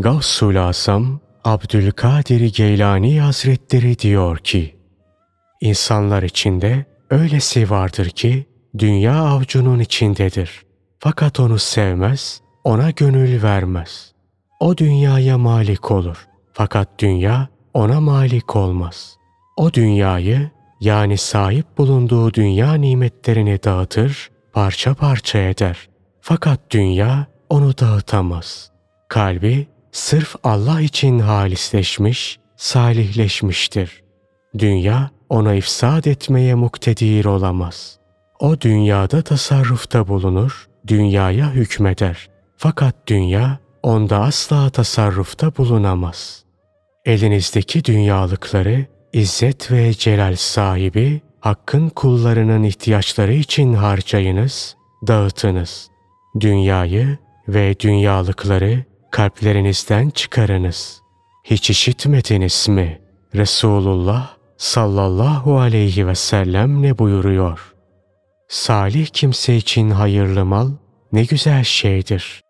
Gavsul Asam Abdülkadir Geylani Hazretleri diyor ki, İnsanlar içinde öylesi vardır ki dünya avcunun içindedir. Fakat onu sevmez, ona gönül vermez. O dünyaya malik olur. Fakat dünya ona malik olmaz. O dünyayı yani sahip bulunduğu dünya nimetlerini dağıtır, parça parça eder. Fakat dünya onu dağıtamaz. Kalbi sırf Allah için halisleşmiş, salihleşmiştir. Dünya ona ifsad etmeye muktedir olamaz. O dünyada tasarrufta bulunur, dünyaya hükmeder. Fakat dünya onda asla tasarrufta bulunamaz. Elinizdeki dünyalıkları İzzet ve celal sahibi Hakk'ın kullarının ihtiyaçları için harcayınız, dağıtınız. Dünyayı ve dünyalıkları kalplerinizden çıkarınız. Hiç işitmediniz mi? Resulullah sallallahu aleyhi ve sellem ne buyuruyor? Salih kimse için hayırlı mal ne güzel şeydir.